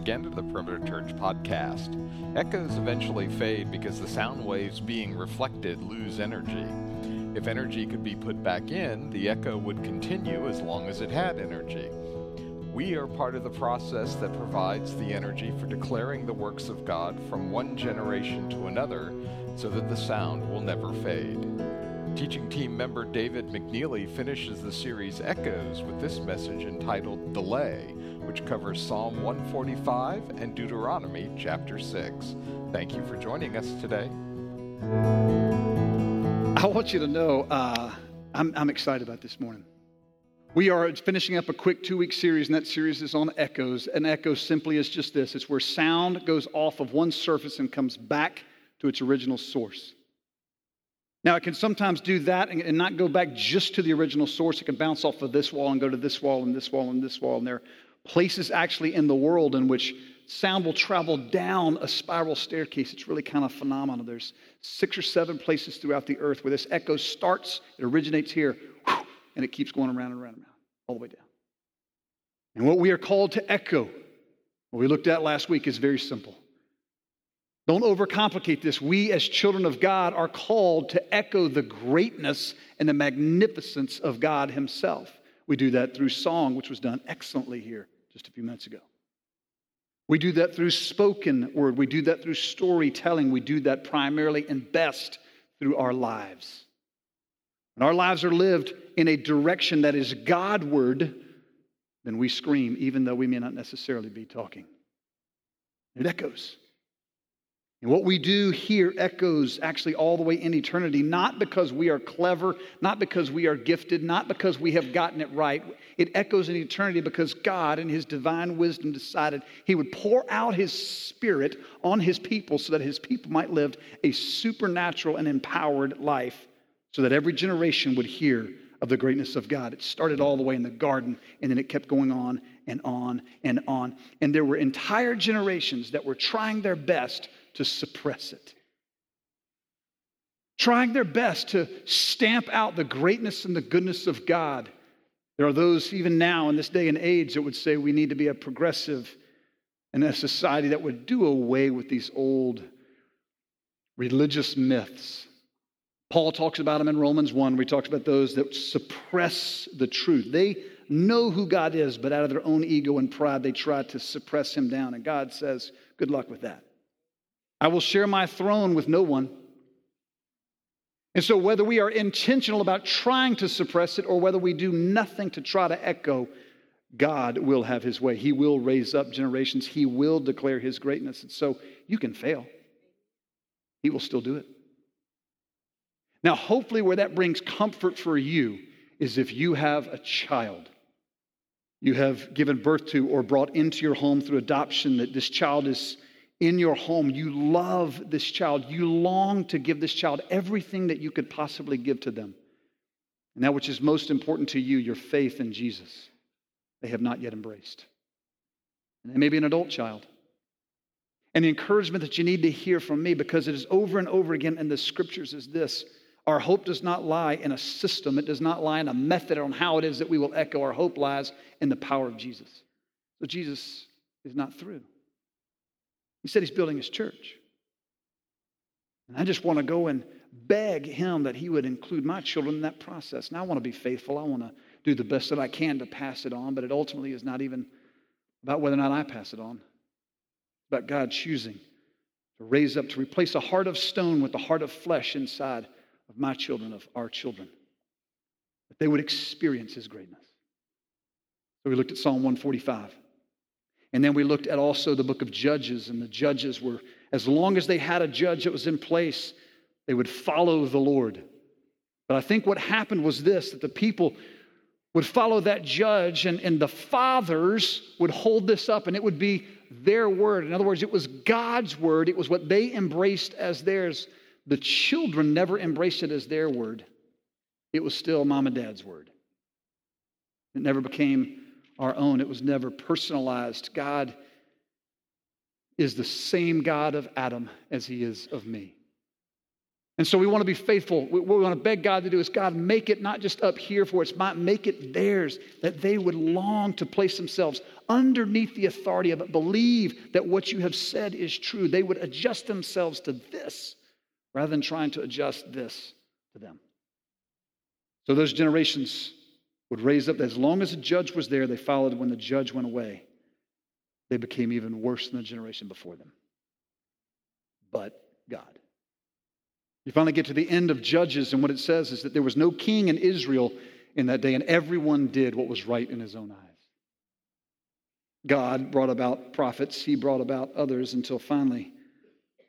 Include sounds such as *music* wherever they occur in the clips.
again to the Perimeter Church podcast. Echoes eventually fade because the sound waves being reflected lose energy. If energy could be put back in, the echo would continue as long as it had energy. We are part of the process that provides the energy for declaring the works of God from one generation to another so that the sound will never fade. Teaching team member David McNeely finishes the series Echoes with this message entitled Delay which covers Psalm 145 and Deuteronomy chapter 6. Thank you for joining us today. I want you to know uh, I'm, I'm excited about this morning. We are finishing up a quick two week series, and that series is on echoes. An echo simply is just this it's where sound goes off of one surface and comes back to its original source. Now, it can sometimes do that and, and, not go back just to the original source. It can bounce off of this wall and go to this wall and this wall and this wall. And there places actually in the world in which sound will travel down a spiral staircase. It's really kind of phenomenal. There's six or seven places throughout the earth where this echo starts, it originates here, and it keeps going around and around and around, all the way down. And what we are called to echo, what we looked at last week, is very simple. Don't overcomplicate this. We, as children of God, are called to echo the greatness and the magnificence of God Himself. We do that through song, which was done excellently here just a few minutes ago. We do that through spoken word. We do that through storytelling. We do that primarily and best through our lives. When our lives are lived in a direction that is Godward, then we scream, even though we may not necessarily be talking. It echoes. And what we do here echoes actually all the way in eternity, not because we are clever, not because we are gifted, not because we have gotten it right. It echoes in eternity because God, in His divine wisdom, decided He would pour out His Spirit on His people so that His people might live a supernatural and empowered life, so that every generation would hear of the greatness of God. It started all the way in the garden, and then it kept going on and on and on. And there were entire generations that were trying their best to suppress it. Trying their best to stamp out the greatness and the goodness of God. There are those, even now in this day and age, that would say we need to be a progressive and a society that would do away with these old religious myths. Paul talks about them in Romans 1, where he talks about those that suppress the truth. They know who God is, but out of their own ego and pride, they try to suppress him down. And God says, Good luck with that. I will share my throne with no one. And so, whether we are intentional about trying to suppress it or whether we do nothing to try to echo, God will have his way. He will raise up generations, he will declare his greatness. And so, you can fail, he will still do it. Now, hopefully, where that brings comfort for you is if you have a child you have given birth to or brought into your home through adoption, that this child is in your home, you love this child. You long to give this child everything that you could possibly give to them. And that which is most important to you, your faith in Jesus, they have not yet embraced. And they may be an adult child. And the encouragement that you need to hear from me, because it is over and over again in the scriptures, is this our hope does not lie in a system, it does not lie in a method on how it is that we will echo. Our hope lies in the power of Jesus. So Jesus is not through. He said he's building his church. And I just want to go and beg him that he would include my children in that process. And I want to be faithful. I want to do the best that I can to pass it on, but it ultimately is not even about whether or not I pass it on. It's about God choosing to raise up, to replace a heart of stone with a heart of flesh inside of my children, of our children, that they would experience his greatness. So we looked at Psalm 145. And then we looked at also the book of Judges, and the judges were, as long as they had a judge that was in place, they would follow the Lord. But I think what happened was this that the people would follow that judge, and, and the fathers would hold this up, and it would be their word. In other words, it was God's word, it was what they embraced as theirs. The children never embraced it as their word, it was still mom and dad's word. It never became our own. It was never personalized. God is the same God of Adam as he is of me. And so we want to be faithful. What we want to beg God to do is God, make it not just up here for it's mine, make it theirs, that they would long to place themselves underneath the authority of it, believe that what you have said is true. They would adjust themselves to this rather than trying to adjust this to them. So those generations would raise up. As long as the judge was there, they followed. When the judge went away, they became even worse than the generation before them. But God. You finally get to the end of Judges, and what it says is that there was no king in Israel in that day, and everyone did what was right in his own eyes. God brought about prophets, he brought about others until finally,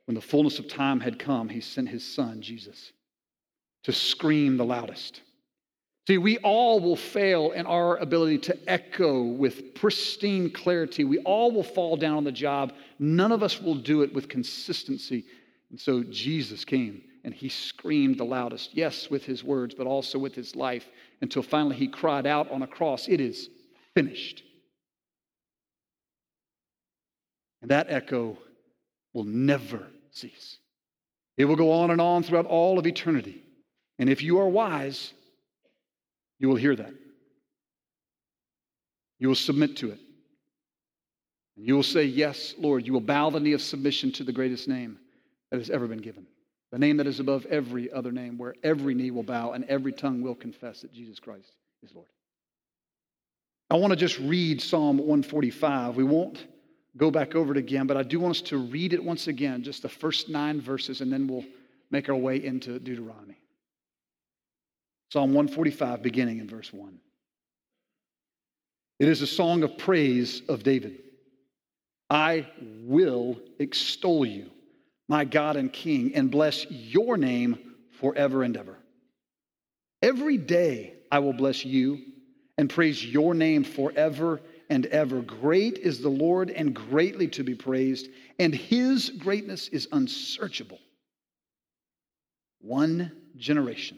when the fullness of time had come, he sent his son, Jesus, to scream the loudest See, we all will fail in our ability to echo with pristine clarity. We all will fall down on the job. None of us will do it with consistency. And so Jesus came and he screamed the loudest, yes, with his words, but also with his life, until finally he cried out on a cross, It is finished. And that echo will never cease. It will go on and on throughout all of eternity. And if you are wise, you will hear that. You will submit to it. And you will say, Yes, Lord. You will bow the knee of submission to the greatest name that has ever been given. The name that is above every other name, where every knee will bow and every tongue will confess that Jesus Christ is Lord. I want to just read Psalm 145. We won't go back over it again, but I do want us to read it once again, just the first nine verses, and then we'll make our way into Deuteronomy. Psalm 145, beginning in verse 1. It is a song of praise of David. I will extol you, my God and King, and bless your name forever and ever. Every day I will bless you and praise your name forever and ever. Great is the Lord and greatly to be praised, and his greatness is unsearchable. One generation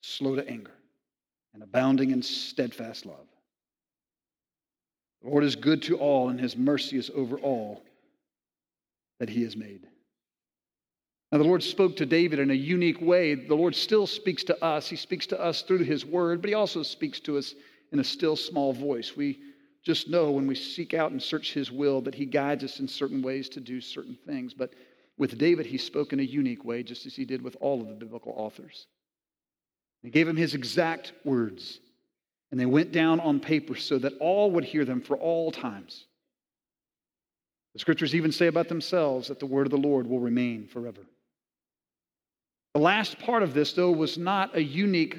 slow to anger, and abounding in steadfast love. The Lord is good to all, and his mercy is over all that he has made. Now, the Lord spoke to David in a unique way. The Lord still speaks to us. He speaks to us through his word, but he also speaks to us in a still small voice. We just know when we seek out and search his will that he guides us in certain ways to do certain things. But with David, he spoke in a unique way, just as he did with all of the biblical authors. He gave him his exact words, and they went down on paper so that all would hear them for all times. The scriptures even say about themselves that the word of the Lord will remain forever. The last part of this, though, was not a unique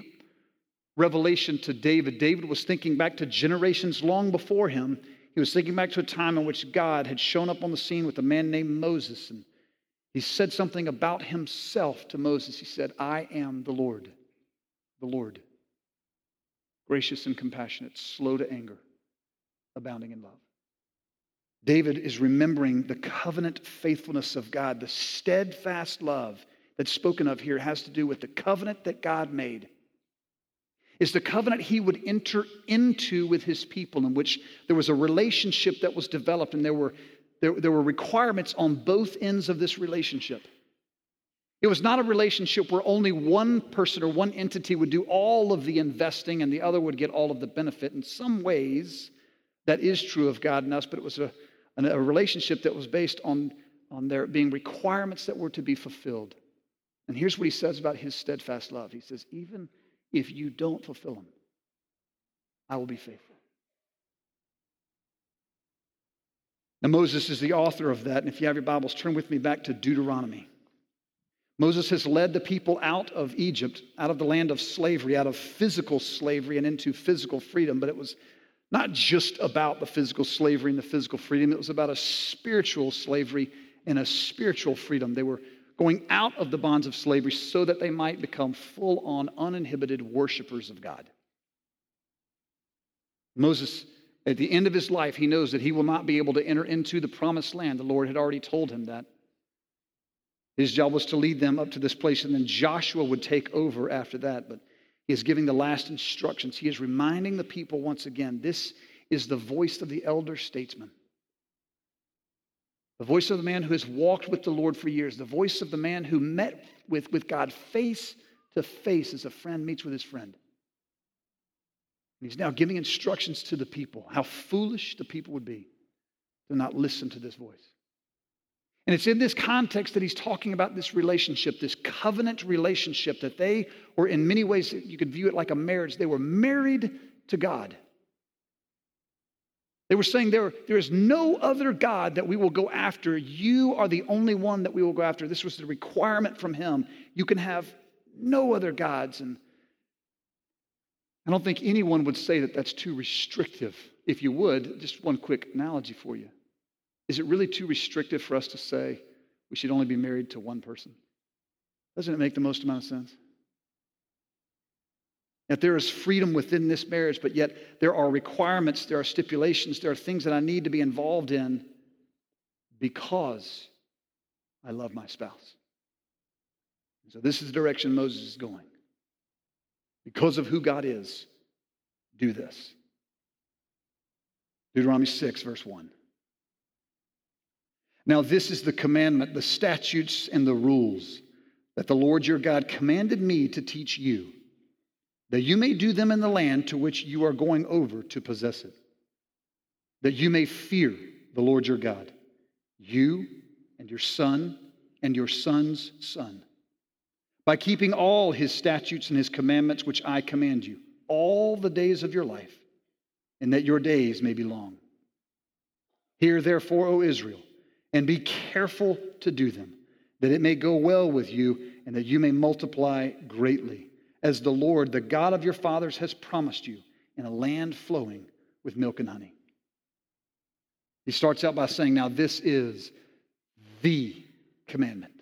revelation to David. David was thinking back to generations long before him. He was thinking back to a time in which God had shown up on the scene with a man named Moses. And he said something about himself to Moses. He said, I am the Lord the Lord, gracious and compassionate, slow to anger, abounding in love. David is remembering the covenant faithfulness of God, the steadfast love that's spoken of here has to do with the covenant that God made. Is the covenant he would enter into with his people, in which there was a relationship that was developed and there were, there, there were requirements on both ends of this relationship. It was not a relationship where only one person or one entity would do all of the investing and the other would get all of the benefit. In some ways, that is true of God and us, but it was a, a relationship that was based on, on there being requirements that were to be fulfilled. And here's what he says about his steadfast love He says, Even if you don't fulfill them, I will be faithful. Now, Moses is the author of that. And if you have your Bibles, turn with me back to Deuteronomy. Moses has led the people out of Egypt, out of the land of slavery, out of physical slavery and into physical freedom. But it was not just about the physical slavery and the physical freedom, it was about a spiritual slavery and a spiritual freedom. They were going out of the bonds of slavery so that they might become full on, uninhibited worshipers of God. Moses, at the end of his life, he knows that he will not be able to enter into the promised land. The Lord had already told him that. His job was to lead them up to this place, and then Joshua would take over after that. But he is giving the last instructions. He is reminding the people once again this is the voice of the elder statesman. The voice of the man who has walked with the Lord for years, the voice of the man who met with, with God face to face as a friend meets with his friend. And he's now giving instructions to the people how foolish the people would be to not listen to this voice. And it's in this context that he's talking about this relationship, this covenant relationship, that they were, in many ways, you could view it like a marriage. They were married to God. They were saying there, there is no other God that we will go after. You are the only one that we will go after. This was the requirement from him. You can have no other gods. And I don't think anyone would say that that's too restrictive. If you would, just one quick analogy for you. Is it really too restrictive for us to say we should only be married to one person? Doesn't it make the most amount of sense? That there is freedom within this marriage, but yet there are requirements, there are stipulations, there are things that I need to be involved in because I love my spouse. So, this is the direction Moses is going. Because of who God is, do this. Deuteronomy 6, verse 1. Now, this is the commandment, the statutes, and the rules that the Lord your God commanded me to teach you that you may do them in the land to which you are going over to possess it, that you may fear the Lord your God, you and your son and your son's son, by keeping all his statutes and his commandments which I command you, all the days of your life, and that your days may be long. Hear therefore, O Israel, and be careful to do them, that it may go well with you, and that you may multiply greatly as the Lord, the God of your fathers, has promised you in a land flowing with milk and honey. He starts out by saying, Now, this is the commandment.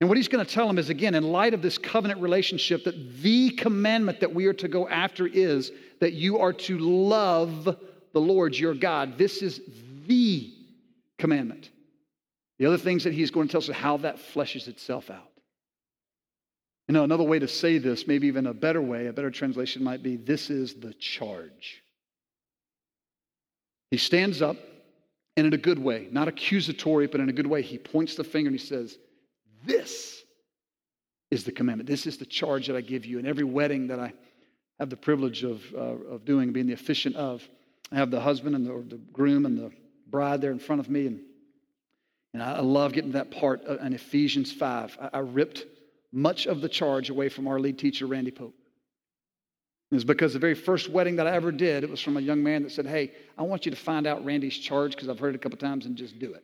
And what he's going to tell them is again, in light of this covenant relationship, that the commandment that we are to go after is that you are to love the Lord your God. This is the commandment. The other things that he's going to tell us how that fleshes itself out. You know, another way to say this, maybe even a better way, a better translation might be this is the charge. He stands up, and in a good way, not accusatory, but in a good way, he points the finger and he says, This is the commandment. This is the charge that I give you. In every wedding that I have the privilege of, uh, of doing, being the officiant of, I have the husband and the, the groom and the bride there in front of me. And, and I love getting that part in Ephesians 5. I, I ripped much of the charge away from our lead teacher, Randy Pope. It was because the very first wedding that I ever did, it was from a young man that said, Hey, I want you to find out Randy's charge because I've heard it a couple times and just do it.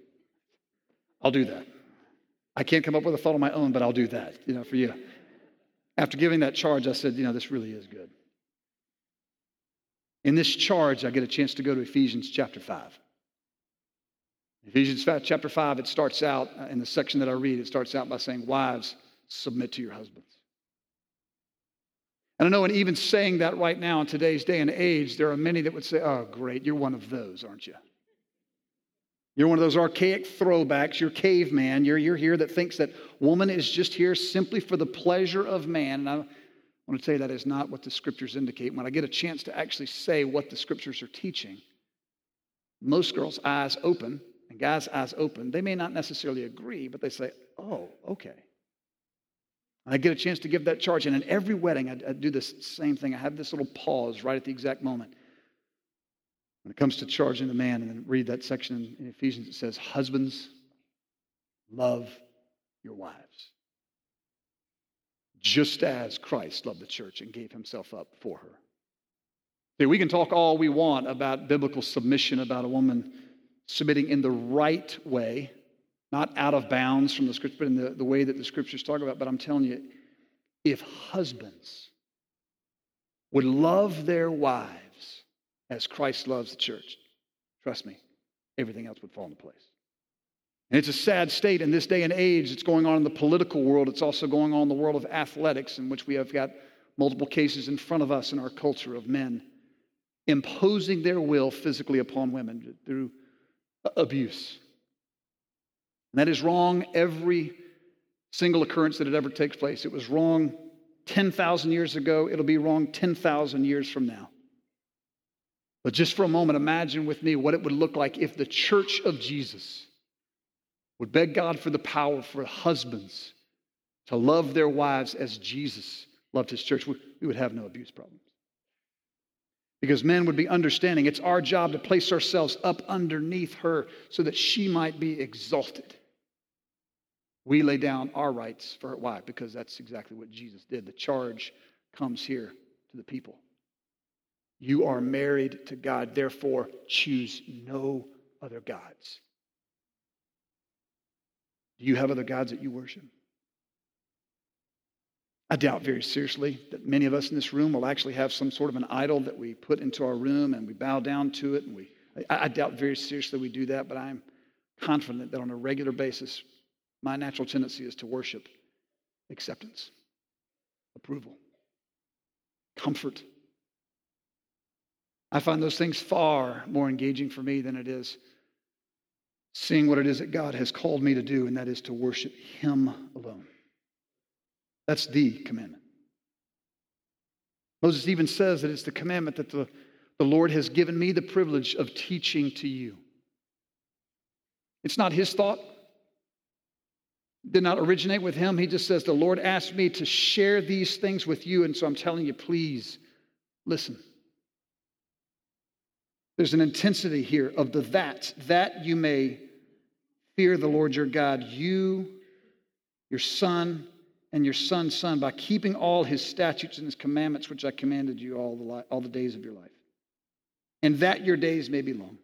I'll do that. I can't come up with a thought on my own, but I'll do that, you know, for you. After giving that charge, I said, you know, this really is good. In this charge, I get a chance to go to Ephesians chapter 5. Ephesians chapter 5, it starts out uh, in the section that I read, it starts out by saying, Wives, submit to your husbands. And I know, and even saying that right now in today's day and age, there are many that would say, oh, great, you're one of those, aren't you? You're one of those archaic throwbacks. You're caveman. You're, you're here that thinks that woman is just here simply for the pleasure of man. And I want to say that is not what the scriptures indicate. When I get a chance to actually say what the scriptures are teaching, most girls' eyes open and guys' eyes open. They may not necessarily agree, but they say, oh, okay. I get a chance to give that charge. And in every wedding, I, I do this same thing. I have this little pause right at the exact moment. When it comes to charging the man, and then read that section in Ephesians, it says, Husbands, love your wives. Just as Christ loved the church and gave himself up for her. See, we can talk all we want about biblical submission, about a woman submitting in the right way not out of bounds from the scripture, but in the, the way that the scriptures talk about. But I'm telling you, if husbands would love their wives as Christ loves the church, trust me, everything else would fall into place. And it's a sad state in this day and age. It's going on in the political world. It's also going on in the world of athletics, in which we have got multiple cases in front of us in our culture of men imposing their will physically upon women through abuse. And that is wrong every single occurrence that it ever takes place. It was wrong 10,000 years ago. It'll be wrong 10,000 years from now. But just for a moment, imagine with me what it would look like if the church of Jesus would beg God for the power for husbands to love their wives as Jesus loved his church. We would have no abuse problems. Because men would be understanding it's our job to place ourselves up underneath her so that she might be exalted. We lay down our rights for her. Why? Because that's exactly what Jesus did. The charge comes here to the people. You are married to God, therefore choose no other gods. Do you have other gods that you worship? I doubt very seriously that many of us in this room will actually have some sort of an idol that we put into our room and we bow down to it. And we, I, I doubt very seriously we do that, but I'm confident that on a regular basis, my natural tendency is to worship acceptance, approval, comfort. I find those things far more engaging for me than it is seeing what it is that God has called me to do, and that is to worship Him alone. That's the commandment. Moses even says that it's the commandment that the, the Lord has given me the privilege of teaching to you. It's not his thought, did not originate with him. He just says, The Lord asked me to share these things with you, and so I'm telling you, please listen. There's an intensity here of the that, that you may fear the Lord your God, you, your son, and your son's son, by keeping all his statutes and his commandments, which I commanded you all the, li- all the days of your life, and that your days may be long.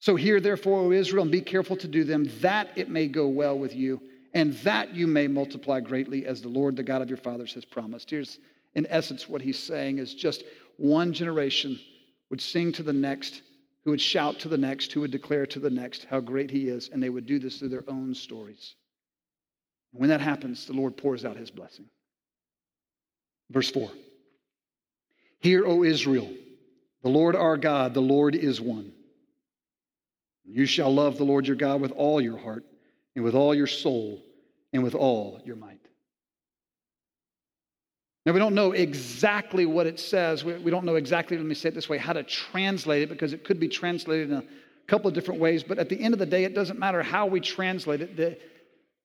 So hear, therefore, O Israel, and be careful to do them, that it may go well with you, and that you may multiply greatly, as the Lord, the God of your fathers, has promised. Here's, in essence, what he's saying is just one generation would sing to the next, who would shout to the next, who would declare to the next how great he is, and they would do this through their own stories. When that happens, the Lord pours out his blessing. Verse 4 Hear, O Israel, the Lord our God, the Lord is one. You shall love the Lord your God with all your heart, and with all your soul, and with all your might. Now, we don't know exactly what it says. We, don't know exactly, let me say it this way, how to translate it, because it could be translated in a couple of different ways. But at the end of the day, it doesn't matter how we translate it. The,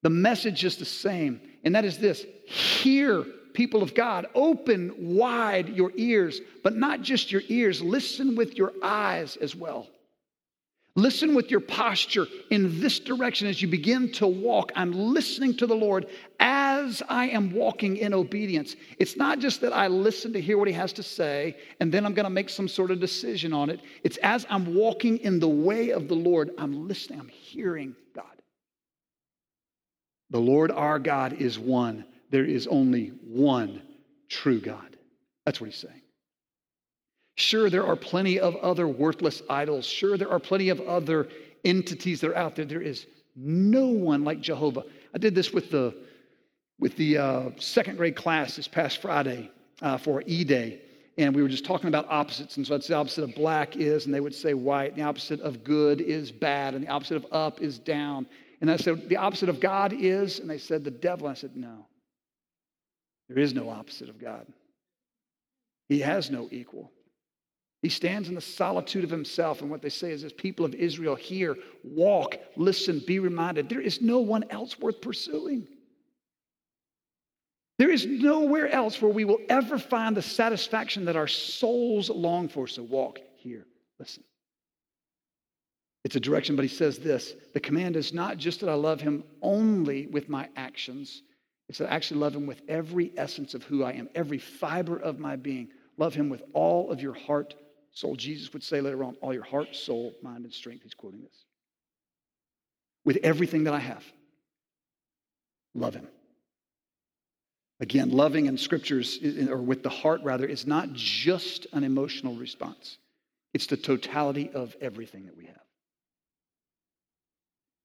the message is the same, and that is this Hear, people of God, open wide your ears, but not just your ears, listen with your eyes as well. Listen with your posture in this direction as you begin to walk. I'm listening to the Lord as I am walking in obedience. It's not just that I listen to hear what He has to say and then I'm going to make some sort of decision on it. It's as I'm walking in the way of the Lord, I'm listening, I'm hearing. The Lord our God is one. There is only one true God. That's what He's saying. Sure, there are plenty of other worthless idols. Sure, there are plenty of other entities that are out there. There is no one like Jehovah. I did this with the with the uh, second grade class this past Friday uh, for E Day, and we were just talking about opposites. And so that's the opposite of black is, and they would say white. And the opposite of good is bad, and the opposite of up is down. And I said the opposite of God is, and they said the devil. I said no. There is no opposite of God. He has no equal. He stands in the solitude of himself. And what they say is this people of Israel, hear, walk, listen, be reminded. There is no one else worth pursuing. There is nowhere else where we will ever find the satisfaction that our souls long for. So walk, hear, listen. It's a direction, but he says this the command is not just that I love him only with my actions, it's that I actually love him with every essence of who I am, every fiber of my being. Love him with all of your heart, soul. Jesus would say later on, all your heart, soul, mind, and strength. He's quoting this. With everything that I have, love him. Again, loving in scriptures, or with the heart rather, is not just an emotional response, it's the totality of everything that we have.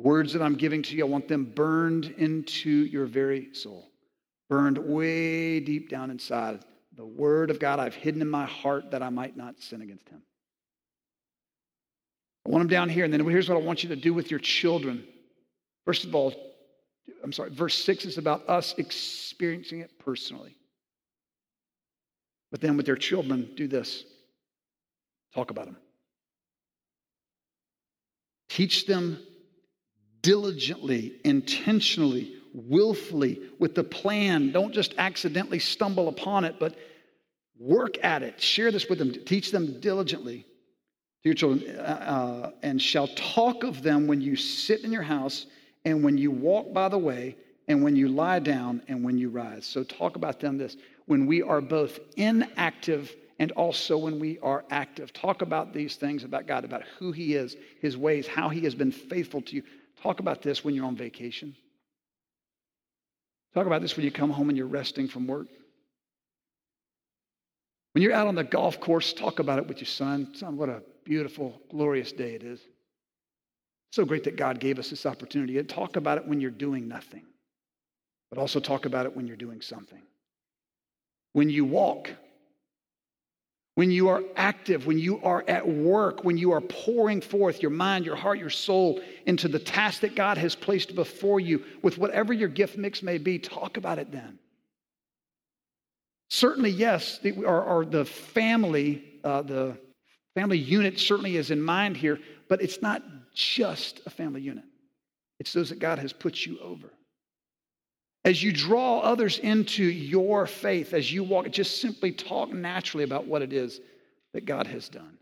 The words that I'm giving to you, I want them burned into your very soul, burned way deep down inside. The word of God I've hidden in my heart that I might not sin against him. I want them down here, and then here's what I want you to do with your children. First of all, I'm sorry, verse 6 is about us experiencing it personally. But then with their children, do this talk about them. Teach them diligently, intentionally, willfully, with the plan. Don't just accidentally stumble upon it, but work at it. Share this with them. Teach them diligently to your children, uh, uh, and shall talk of them when you sit in your house, and when you walk by the way, and when you lie down, and when you rise. So, talk about them this when we are both inactive and also when we are active. Talk about these things about God, about who He is, His ways, how He has been faithful to you. Talk about this when you're on vacation. Talk about this when you come home and you're resting from work. When you're out on the golf course, talk about it with your son. Son, what a beautiful, glorious day it is. So great that God gave us this opportunity. And talk about it when you're doing nothing, but also talk about it when you're doing something. When you walk, when you are active, when you are at work, when you are pouring forth your mind, your heart, your soul into the task that God has placed before you, with whatever your gift mix may be, talk about it then. Certainly, yes, the, the family, uh, the family unit certainly is in mind here, but it's not just a family unit. It's those that God has put you over. As you draw others into your faith, as you walk, just simply talk naturally about what it is that God has done.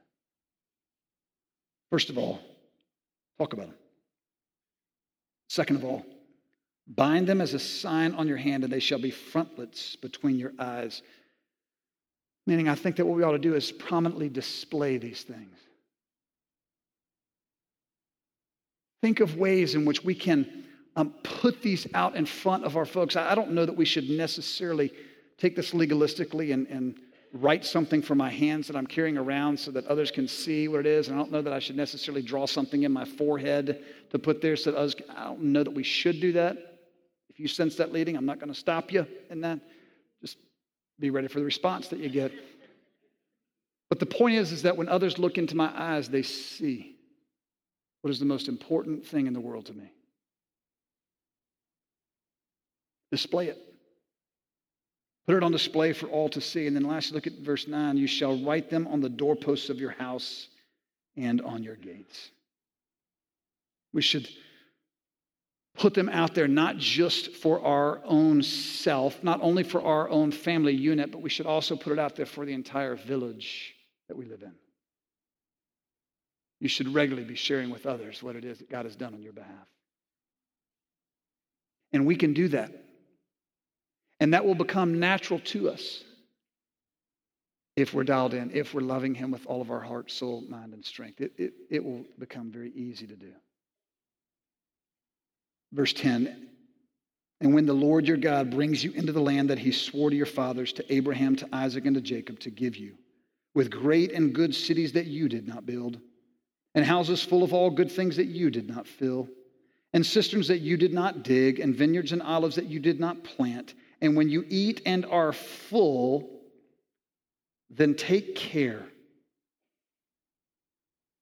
First of all, talk about them. Second of all, bind them as a sign on your hand, and they shall be frontlets between your eyes. Meaning, I think that what we ought to do is prominently display these things. Think of ways in which we can um, put these out in front of our folks. I, don't know that we should necessarily take this legalistically and, and write something for my hands that I'm carrying around so that others can see what it is. And I don't know that I should necessarily draw something in my forehead to put there so that others, I don't know that we should do that. If you sense that leading, I'm not going to stop you in that. Just be ready for the response that you get. But the point is, is that when others look into my eyes, they see what is the most important thing in the world to me. Display it. Put it on display for all to see. And then lastly, look at verse 9. You shall write them on the doorposts of your house and on your gates. We should put them out there not just for our own self, not only for our own family unit, but we should also put it out there for the entire village that we live in. You should regularly be sharing with others what it is that God has done on your behalf. And we can do that and that will become natural to us if we're dialed in, if we're loving Him with all of our heart, soul, mind, and strength. It, it, it will become very easy to do. Verse 10 And when the Lord your God brings you into the land that He swore to your fathers, to Abraham, to Isaac, and to Jacob, to give you, with great and good cities that you did not build, and houses full of all good things that you did not fill, and cisterns that you did not dig, and vineyards and olives that you did not plant and when you eat and are full, then take care,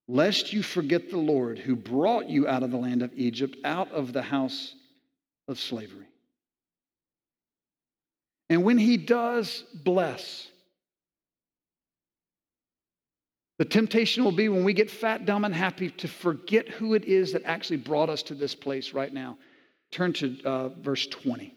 lest you forget the Lord who brought you out of the land of Egypt, out of the house of slavery. And when he does bless, the temptation will be when we get fat, dumb, and happy to forget who it is that actually brought us to this place right now. Turn to uh, verse 20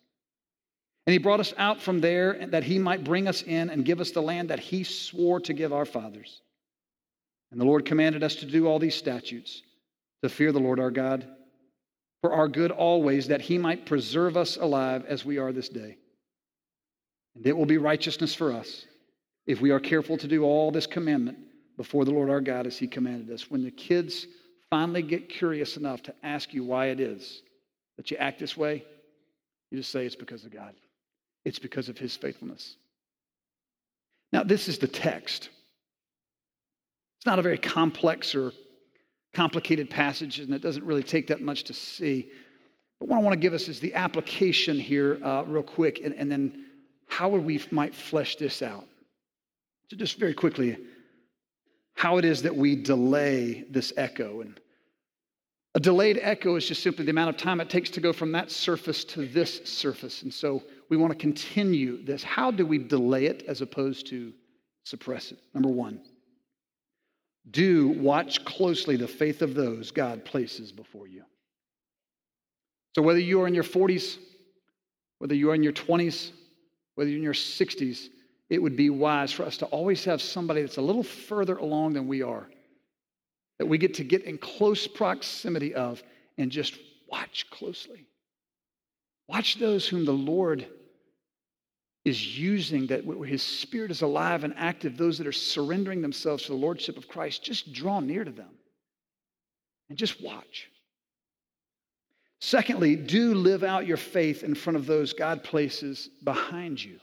And he brought us out from there that he might bring us in and give us the land that he swore to give our fathers. And the Lord commanded us to do all these statutes, to fear the Lord our God, for our good always, that he might preserve us alive as we are this day. And it will be righteousness for us if we are careful to do all this commandment before the Lord our God as he commanded us. When the kids finally get curious enough to ask you why it is that you act this way, you just say it's because of God. It's because of his faithfulness. Now, this is the text. It's not a very complex or complicated passage, and it doesn't really take that much to see. But what I want to give us is the application here, uh, real quick, and, and then how we might flesh this out. So, just very quickly, how it is that we delay this echo. And a delayed echo is just simply the amount of time it takes to go from that surface to this surface. And so we want to continue this. How do we delay it as opposed to suppress it? Number one, do watch closely the faith of those God places before you. So whether you are in your 40s, whether you are in your 20s, whether you're in your 60s, it would be wise for us to always have somebody that's a little further along than we are, that we get to get in close proximity of and just watch closely. Watch those whom the Lord is using, that where his spirit is alive and active, those that are surrendering themselves to the lordship of Christ, just draw near to them and just watch. Secondly, do live out your faith in front of those God places behind you.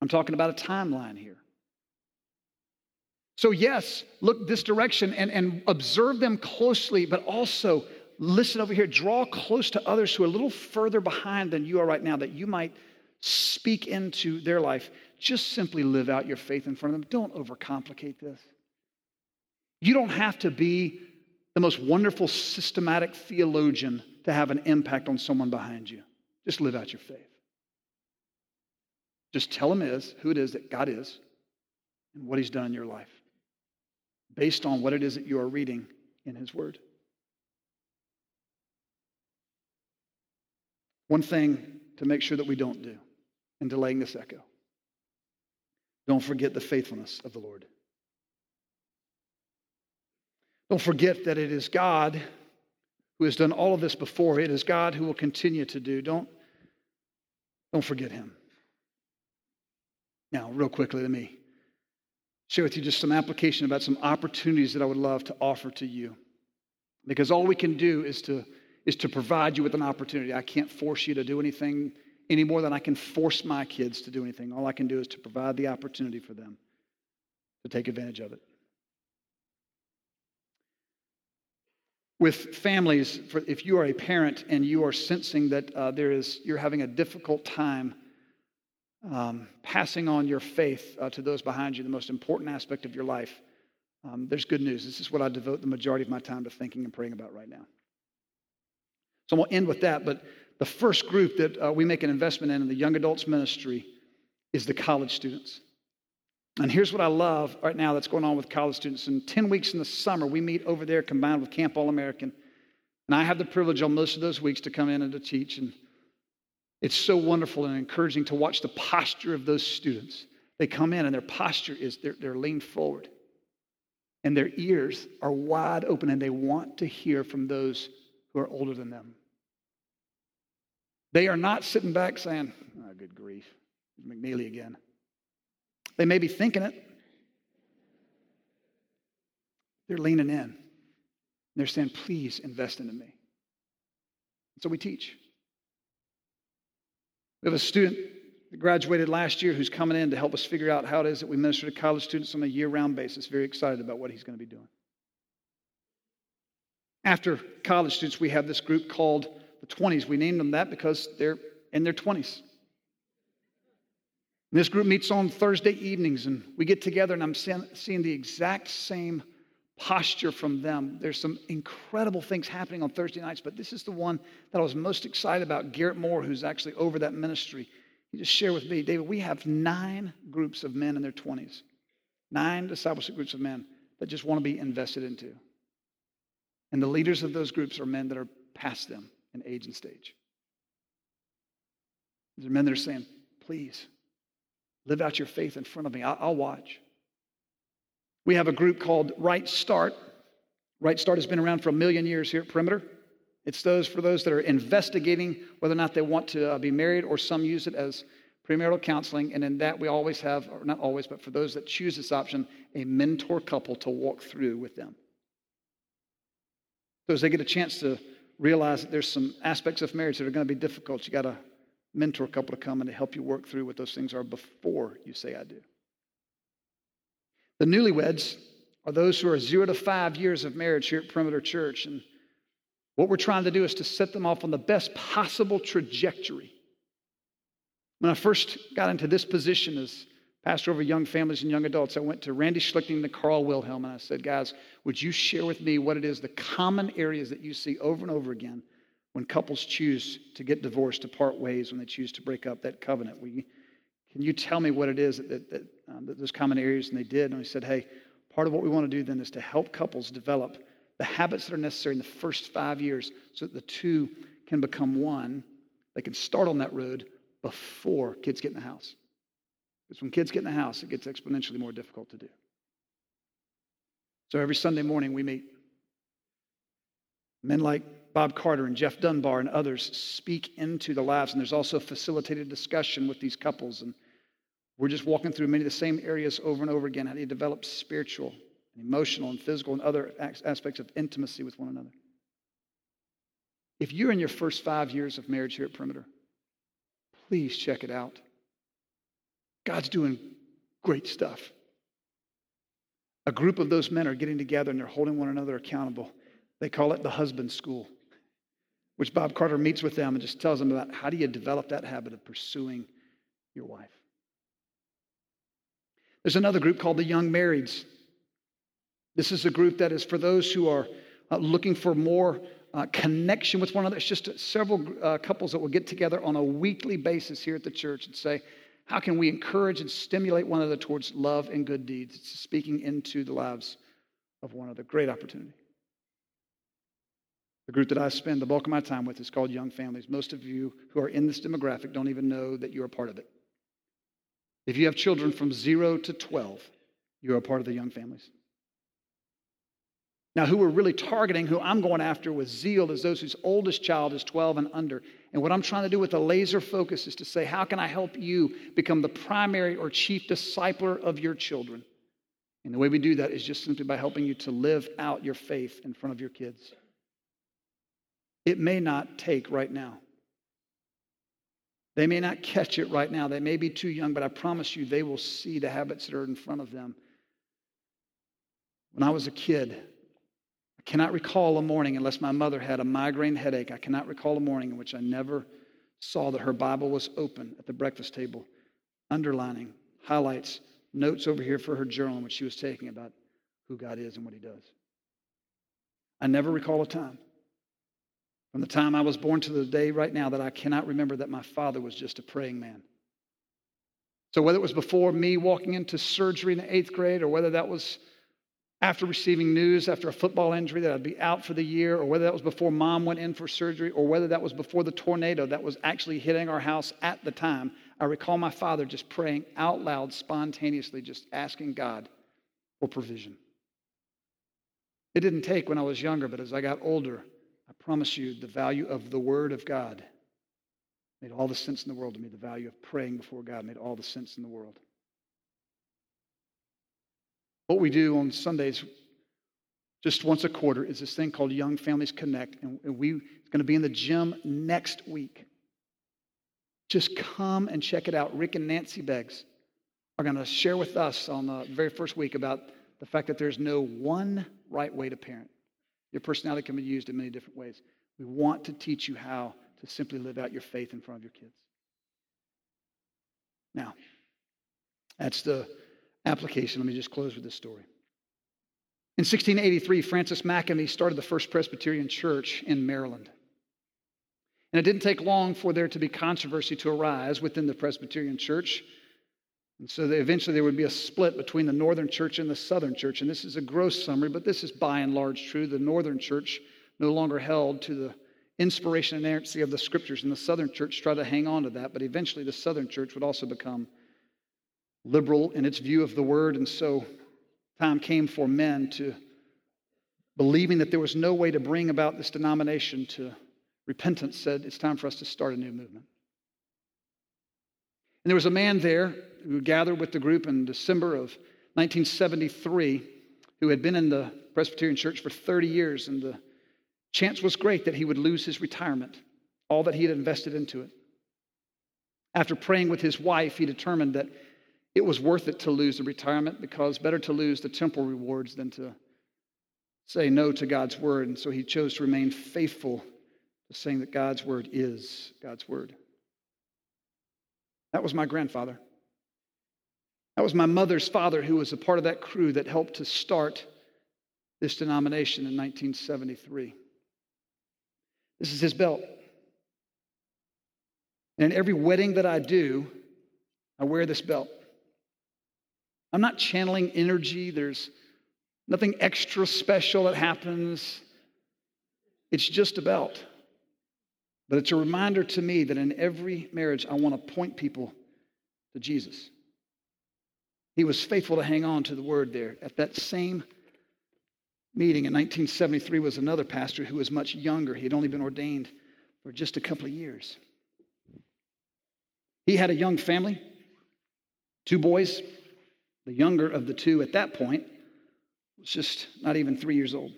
I'm talking about a timeline here. So, yes, look this direction and, and observe them closely, but also listen over here. Draw close to others who are a little further behind than you are right now, that you might speak into their life. Just simply live out your faith in front of them. Don't overcomplicate this. You don't have to be the most wonderful systematic theologian to have an impact on someone behind you. Just live out your faith. Just tell them is who it is that God is and what He's done in your life based on what it is that you are reading in His Word. One thing to make sure that we don't do in delaying this echo don't forget the faithfulness of the Lord. Don't forget that it is God who has done all of this before. It is God who will continue to do. Don't, don't forget Him. Now, real quickly, let me share with you just some application about some opportunities that I would love to offer to you. Because all we can do is to, is to provide you with an opportunity. I can't force you to do anything any more than I can force my kids to do anything. All I can do is to provide the opportunity for them to take advantage of it. With families, for, if you are a parent and you are sensing that uh, there is, you're having a difficult time um, passing on your faith uh, to those behind you, the most important aspect of your life, um, there's good news. This is what I devote the majority of my time to thinking and praying about right now. So I'm going to end with that. But the first group that uh, we make an investment in in the young adults ministry is the college students. And here's what I love right now that's going on with college students. In 10 weeks in the summer, we meet over there combined with Camp All American. And I have the privilege on most of those weeks to come in and to teach. And it's so wonderful and encouraging to watch the posture of those students. They come in and their posture is they're, they're leaned forward and their ears are wide open and they want to hear from those who are older than them. They are not sitting back saying, oh, good grief, McNeely again. They may be thinking it. They're leaning in. They're saying, please invest into me. So we teach. We have a student that graduated last year who's coming in to help us figure out how it is that we minister to college students on a year round basis. Very excited about what he's going to be doing. After college students, we have this group called the 20s. We named them that because they're in their 20s. And this group meets on Thursday evenings, and we get together, and I'm seeing the exact same posture from them. There's some incredible things happening on Thursday nights, but this is the one that I was most excited about. Garrett Moore, who's actually over that ministry, You just share with me, David, we have nine groups of men in their 20s, nine discipleship groups of men that just want to be invested into. And the leaders of those groups are men that are past them in age and stage. These are men that are saying, please, live out your faith in front of me. I'll, I'll watch. We have a group called Right Start. Right Start has been around for a million years here at Perimeter. It's those for those that are investigating whether or not they want to uh, be married, or some use it as premarital counseling. And in that, we always have, or not always, but for those that choose this option, a mentor couple to walk through with them. So as they get a chance to realize that there's some aspects of marriage that are going to be difficult, you got to mentor a couple to come and to help you work through what those things are before you say I do. The newlyweds are those who are zero to five years of marriage here at Perimeter Church. And what we're trying to do is to set them off on the best possible trajectory. When I first got into this position as pastor over young families and young adults, I went to Randy Schlichting and Carl Wilhelm, and I said, Guys, would you share with me what it is, the common areas that you see over and over again when couples choose to get divorced, to part ways, when they choose to break up that covenant? We, can you tell me what it is that, that, that, um, that those common areas? And they did. And we said, Hey, part of what we want to do then is to help couples develop the habits that are necessary in the first five years so that the two can become one. They can start on that road before kids get in the house. Because when kids get in the house, it gets exponentially more difficult to do. So every Sunday morning we meet. Men like Bob Carter and Jeff Dunbar and others speak into the lives, and there's also facilitated discussion with these couples. And we're just walking through many of the same areas over and over again. How do you develop spiritual and emotional and physical and other aspects of intimacy with one another. If you're in your first five years of marriage here at Perimeter, please check it out. God's doing great stuff. A group of those men are getting together and they're holding one another accountable. They call it the husband school, which Bob Carter meets with them and just tells them about how do you develop that habit of pursuing your wife. There's another group called the young marrieds. This is a group that is for those who are uh, looking for more uh, connection with one another. It's just several uh, couples that will get together on a weekly basis here at the church and say, how can we encourage and stimulate one another towards love and good deeds? It's speaking into the lives of one another. Great opportunity. The group that I spend the bulk of my time with is called Young Families. Most of you who are in this demographic don't even know that you're a part of it. If you have children from zero to 12, you're a part of the Young Families. Now, who we're really targeting, who I'm going after with zeal, is those whose oldest child is 12 and under. And what I'm trying to do with a laser focus is to say, how can I help you become the primary or chief discipler of your children? And the way we do that is just simply by helping you to live out your faith in front of your kids. It may not take right now. They may not catch it right now. They may be too young, but I promise you they will see the habits that are in front of them. When I was a kid, cannot recall a morning, unless my mother had a migraine headache, I cannot recall a morning in which I never saw that her Bible was open at the breakfast table, underlining, highlights, notes over here for her journal in which she was taking about who God is and what He does. I never recall a time from the time I was born to the day right now that I cannot remember that my father was just a praying man. So, whether it was before me walking into surgery in the eighth grade or whether that was after receiving news after a football injury that I'd be out for the year, or whether that was before mom went in for surgery, or whether that was before the tornado that was actually hitting our house at the time, I recall my father just praying out loud, spontaneously, just asking God for provision. It didn't take when I was younger, but as I got older, I promise you the value of the Word of God made all the sense in the world to me. The value of praying before God made all the sense in the world. What we do on Sundays, just once a quarter, is this thing called Young Families Connect. And we, it's going to be in the gym next week. Just come and check it out. Rick and Nancy Beggs are going to share with us on the very first week about the fact that there's no one right way to parent. Your personality can be used in many different ways. We want to teach you how to simply live out your faith in front of your kids. Now, that's the application. Let me just close with this story. In 1683, Francis Makemie started the first Presbyterian church in Maryland. And it didn't take long for there to be controversy to arise within the Presbyterian Church. And so eventually there would be a split between the Northern Church and the Southern Church. And this is a gross summary, but this is by and large true. The Northern Church no longer held to the inspiration and inerrancy of the Scriptures, and the Southern Church tried to hang on to that. But eventually the Southern Church would also become liberal in its view of the Word. And so time came for men to believing that there was no way to bring about this denomination to repentance, said it's time for us to start a new movement. And there was a man there who gathered with the group in December of 1973 who had been in the Presbyterian Church for 30 years, and the chance was great that he would lose his retirement, all that he had invested into it. After praying with his wife, he determined that it was worth it to lose the retirement because better to lose the temporal rewards than to say no to God's word. And so he chose to remain faithful to saying that God's word is God's word. That was my grandfather. That was my mother's father, who was a part of that crew that helped to start this denomination in 1973. This is his belt. And in every wedding that I do, I wear this belt. I'm not channeling energy. There's nothing extra special that happens. It's just a belt. But it's a reminder to me that in every marriage, I want to point people to Jesus. He was faithful to hang on to the word there. At that same meeting in 1973 was another pastor who was much younger. He had only been ordained for just a couple of years. He had a young family, two boys, the younger of the two at that point was just not even three years old.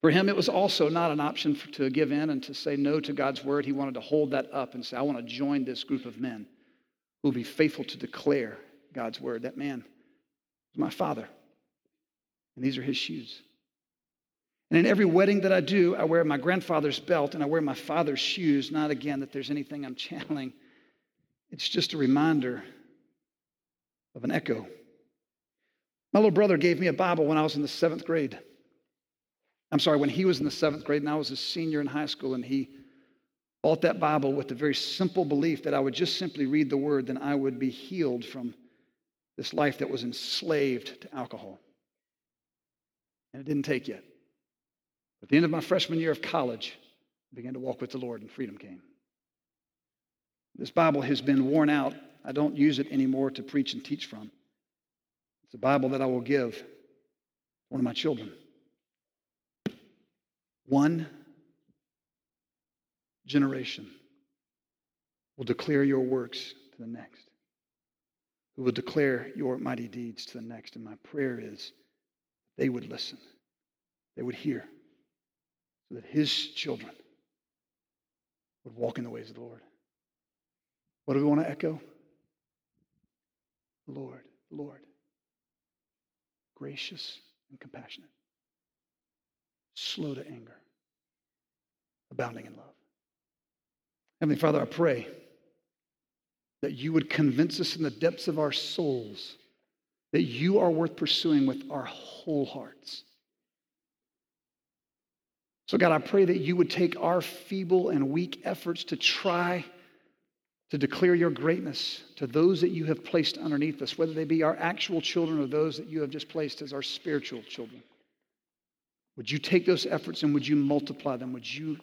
For him, it was also not an option for, to give in and to say no to God's word. He wanted to hold that up and say, I want to join this group of men who will be faithful to declare God's word. That man is my father, and these are his shoes. And in every wedding that I do, I wear my grandfather's belt and I wear my father's shoes. Not again that there's anything I'm *laughs* channeling, it's just a reminder of an echo my little brother gave me a Bible when I was in the seventh grade. I'm sorry, when he was in the seventh grade and I was a senior in high school, and he bought that Bible with the very simple belief that I would just simply read the word, then I would be healed from this life that was enslaved to alcohol. And it didn't take yet. At the end of my freshman year of college, I began to walk with the Lord, and freedom came. This Bible has been worn out. I don't use it anymore to preach and teach from. It's a Bible that I will give one of my children. One generation will declare your works to the next, who will declare your mighty deeds to the next. And my prayer is they would listen, they would hear, so that his children would walk in the ways of the Lord. What do we want to echo? Lord, Lord gracious and compassionate, slow to anger, abounding in love. Heavenly Father, I pray that you would convince us in the depths of our souls that you are worth pursuing with our whole hearts. So, God, I pray that you would take our feeble and weak efforts to try to declare your greatness to those that you have placed underneath us, whether they be our actual children or those that you have just placed as our spiritual children. Would you take those efforts and would you multiply them? Would you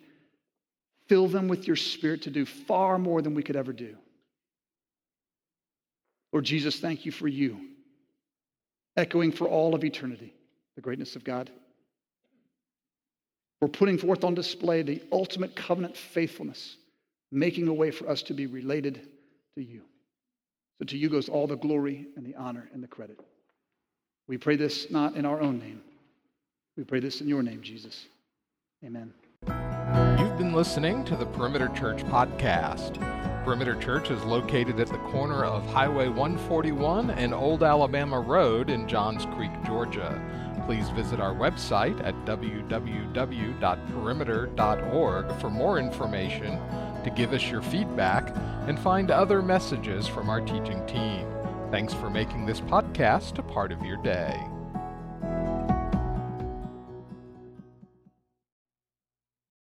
fill them with your spirit to do far more than we could ever do? Lord Jesus, thank you for you, echoing for all of eternity the greatness of God. We're putting forth on display the ultimate covenant faithfulness making a way for us to be related to you. So to you goes all the glory and the honor and the credit. We pray this not in our own name. We pray this in your name, Jesus. Amen. You've been listening to the Perimeter Church podcast. Perimeter Church is located at the corner of Highway 141 and Old Alabama Road in Johns Creek, Georgia. Please visit our website at www.perimeter.org for more information to give us your feedback, and find other messages from our teaching team. Thanks for making this podcast a part of your day.